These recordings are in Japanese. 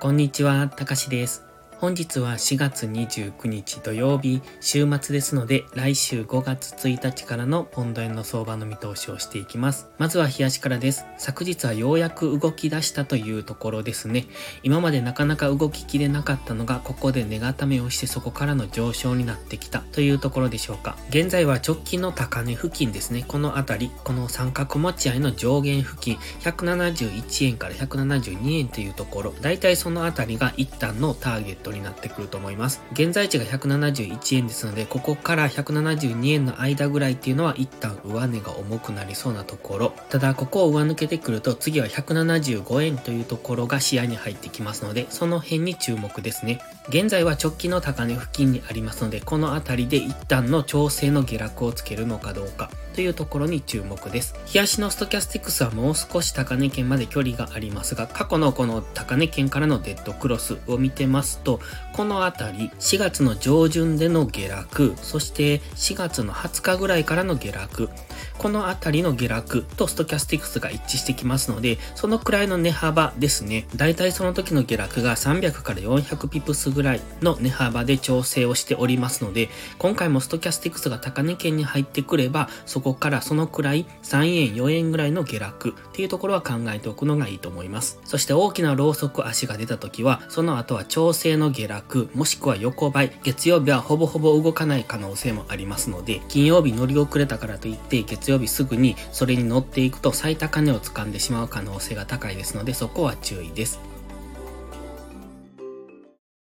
こんにちは、たかしです。本日は4月29日土曜日、週末ですので、来週5月1日からのポンド円の相場の見通しをしていきます。まずは冷やしからです。昨日はようやく動き出したというところですね。今までなかなか動ききれなかったのが、ここで値固めをしてそこからの上昇になってきたというところでしょうか。現在は直近の高値付近ですね。このあたり、この三角持ち合いの上限付近、171円から172円というところ、だいたいそのあたりが一旦のターゲットになってくると思います。現在地が171円ですので、ここから172円の間ぐらいっていうのは一旦上値が重くなりそうなところ。ただ、ここを上抜けてくると、次は175円というところが視野に入ってきますので、その辺に注目ですね。現在は直近の高値付近にありますので、この辺りで一旦の調整の下落をつけるのかどうかというところに注目です。冷やしのストキャスティクスはもう少し高値圏まで距離がありますが、過去のこの高値圏からのデッドクロスを見てますと、このあたり、4月の上旬での下落、そして4月の20日ぐらいからの下落、このあたりの下落とストキャスティクスが一致してきますので、そのくらいの値幅ですね。だいたいその時の下落が300から400ピプスぐらいの値幅で調整をしておりますので、今回もストキャスティクスが高値圏に入ってくれば、そここからそのくらい3円、4円ぐらいの下落っていうところは考えておくのがいいと思います。そして大きなローソク足が出た時は、その後は調整の下落、もしくは横ばい、月曜日はほぼほぼ動かない可能性もありますので、金曜日乗り遅れたからといって月曜日すぐにそれに乗っていくと最高値を掴んでしまう可能性が高いですのでそこは注意です。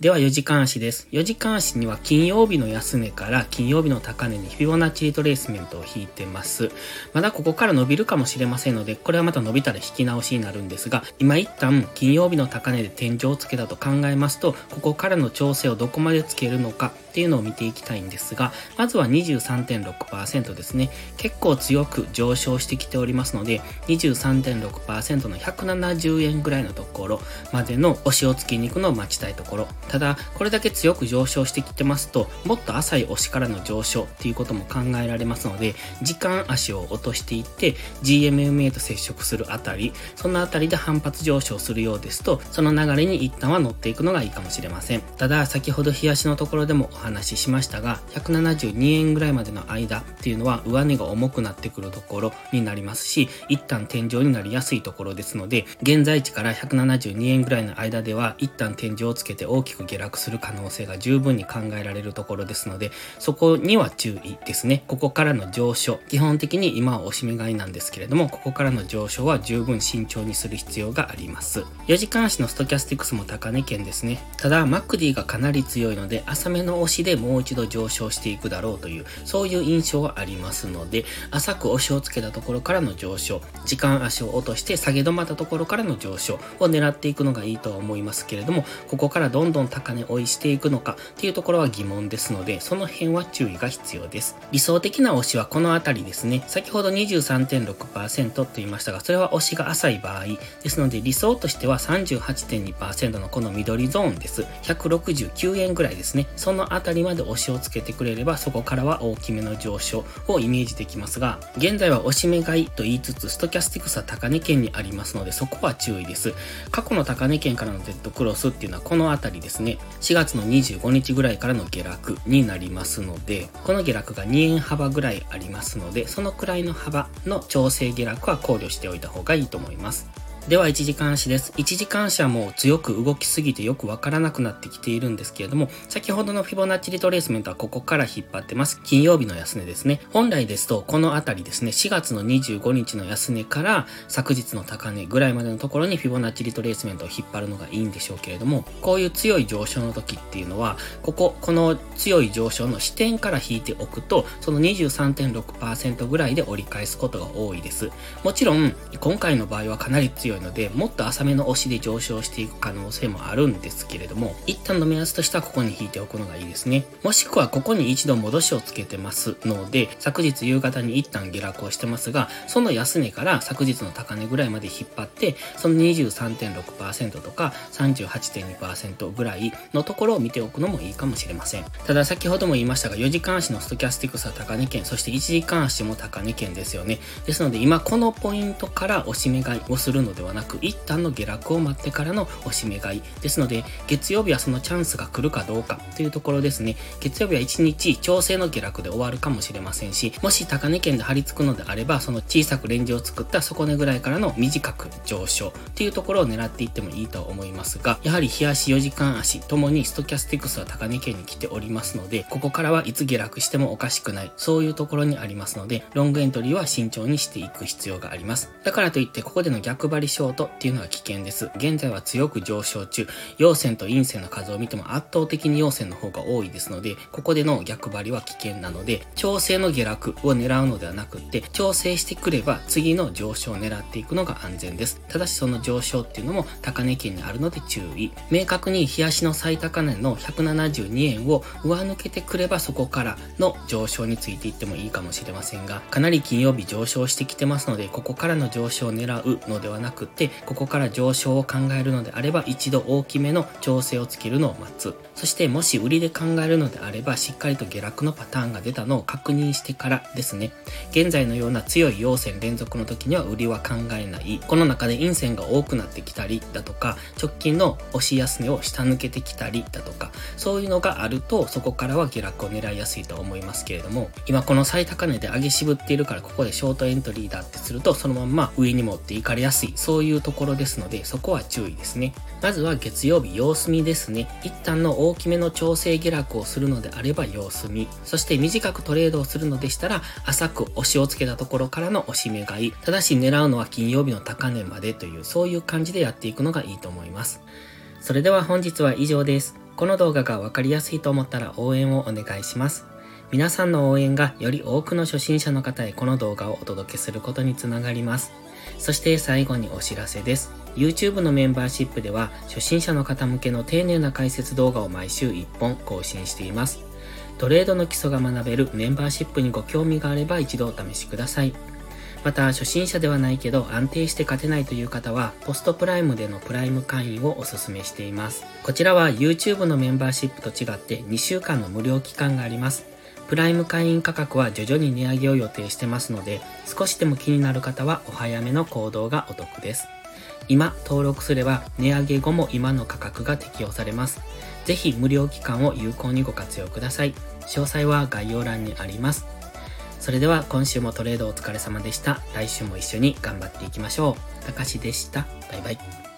では4時間足です。4時間足には金曜日の安値から金曜日の高値にフィボナッチリトレースメントを引いてます。まだここから伸びるかもしれませんので、これはまた伸びたら引き直しになるんですが、今一旦金曜日の高値で天井をつけたと考えますと、ここからの調整をどこまでつけるのかっていうのを見ていきたいんですが、まずは23.6%ですね。結構強く上昇してきておりますので、23.6%の170円ぐらいのところまでの押しをつけに行くのを待ちたいところ。ただ、これだけ強く上昇してきてますと、もっと浅い押しからの上昇っていうことも考えられますので、時間足を落としていって、GMMA と接触するあたり、そのあたりで反発上昇するようですと、その流れに一旦は乗っていくのがいいかもしれません。ただ、先ほど冷やしのところでもお話ししましたが、172円ぐらいまでの間っていうのは上値が重くなってくるところになりますし、一旦天井になりやすいところですので、現在地から172円ぐらいの間では、一旦天井をつけて大きく下落する可能性が十分に考えられるところです。ので、そこには注意ですね。ここからの上昇。基本的に今はおしめ買いなんですけれども、ここからの上昇は十分慎重にする必要があります。4時間足のストキャスティクスも高値圏です。ね。ただ、マックディがかなり強いので、浅めの押しでもう一度上昇していくだろうという、そういう印象はあります。ので、浅く押しをつけたところからの上昇、時間足を落として下げ止まったところからの上昇を狙っていくのがいいとは思います。けれども、ここからどんどん高値追いしていくのかっていうところは疑問ですので、その辺は注意が必要です。理想的な押しはこのあたりですね。先ほど23.6%と言いましたが、それは押しが浅い場合ですので、理想としては38.2%のこの緑ゾーンです。169円ぐらいですね。そのあたりまで押しをつけてくれれば、そこからは大きめの上昇をイメージできますが、現在は押し目買いと言いつつ、ストキャスティクスは高値圏にありますので、そこは注意です。過去の高値圏からのデッドクロスっていうのはこのあたりですね。4月の25日ぐらいからの下落になりますので、この下落が2円幅ぐらいありますので、そのくらいの幅の調整下落は考慮しておいた方がいいと思います。では1時間足です。1時間足はもう強く動きすぎてよくわからなくなってきているんですけれども、先ほどのフィボナッチリトレースメントはここから引っ張ってます。金曜日の安値ですね。本来ですと、このあたりですね、4月の25日の安値から昨日の高値ぐらいまでのところにフィボナッチリトレースメントを引っ張るのがいいんでしょうけれども、こういう強い上昇の時っていうのは、ここ、この強い上昇の視点から引いておくと、その23.6%ぐらいで折り返すことが多いです。もちろん、今回の場合はかなり強いので、もっと浅めの押しで上昇していく可能性もあるんですけれども、一旦の目安としてはここに引いておくのがいいですね。もしくはここに一度戻しをつけてますので、昨日夕方に一旦下落をしてますが、その安値から昨日の高値ぐらいまで引っ張って、その23.6%とか38.2%ぐらいのところを見ておくのもいいかもしれません。ただ先ほども言いましたが、4時間足のストキャスティクスは高値圏、そして1時間足も高値圏ですよね。ですので今このポイントから押し目買いをするのでではなく、一旦の下落を待ってからのおしめ買い。ですので、月曜日はそのチャンスが来るかどうかというところですね。月曜日は1日調整の下落で終わるかもしれませんし、もし高値圏で張り付くのであれば、その小さくレンジを作った底値ぐらいからの短く上昇っていうところを狙っていってもいいと思いますが、やはり日足4時間足ともにストキャスティクスは高値圏に来ておりますので、ここからはいつ下落してもおかしくない、そういうところにありますので、ロングエントリーは慎重にしていく必要があります。だからといって、ここでの逆張りショートっていうのは危険です。現在は強く上昇中、陽線と陰線の数を見ても圧倒的に陽線の方が多いですので、ここでの逆張りは危険なので、調整の下落を狙うのではなくって、調整してくれば次の上昇を狙っていくのが安全です。ただしその上昇っていうのも高値圏にあるので注意。明確に日足の最高値の172円を上抜けてくればそこからの上昇についていってもいいかもしれませんが、かなり金曜日上昇してきてますので、ここからの上昇を狙うのではなくて、ここから上昇を考えるのであれば、一度大きめの調整をつけるのを待つ。そしてもし売りで考えるのであれば、しっかりと下落のパターンが出たのを確認してからですね。現在のような強い陽線連続の時には売りは考えない。この中で陰線が多くなってきたりだとか、直近の押し安値を下抜けてきたりだとか、そういうのがあると、そこからは下落を狙いやすいと思いますけれども、今この最高値で上げ渋っているから、ここでショートエントリーだってすると、そのまま上に持っていかれやすい、そういうところですので、そこは注意ですね。まずは月曜日様子見ですね。一旦の大きめの調整下落をするのであれば様子見。そして短くトレードをするのでしたら、浅く押しをつけたところからの押し目買い。ただし狙うのは金曜日の高値までという、そういう感じでやっていくのがいいと思います。それでは本日は以上です。この動画がわかりやすいと思ったら応援をお願いします。皆さんの応援がより多くの初心者の方へこの動画をお届けすることにつながります。そして最後にお知らせです。YouTube のメンバーシップでは初心者の方向けの丁寧な解説動画を毎週1本更新しています。トレードの基礎が学べるメンバーシップにご興味があれば一度お試しください。また、初心者ではないけど安定して勝てないという方は、ポストプライムでのプライム会員をお勧めしています。こちらは YouTube のメンバーシップと違って2週間の無料期間があります。プライム会員価格は徐々に値上げを予定してますので、少しでも気になる方はお早めの行動がお得です。今登録すれば値上げ後も今の価格が適用されます。ぜひ無料期間を有効にご活用ください。詳細は概要欄にあります。それでは今週もトレードお疲れ様でした。来週も一緒に頑張っていきましょう。たかしでした。バイバイ。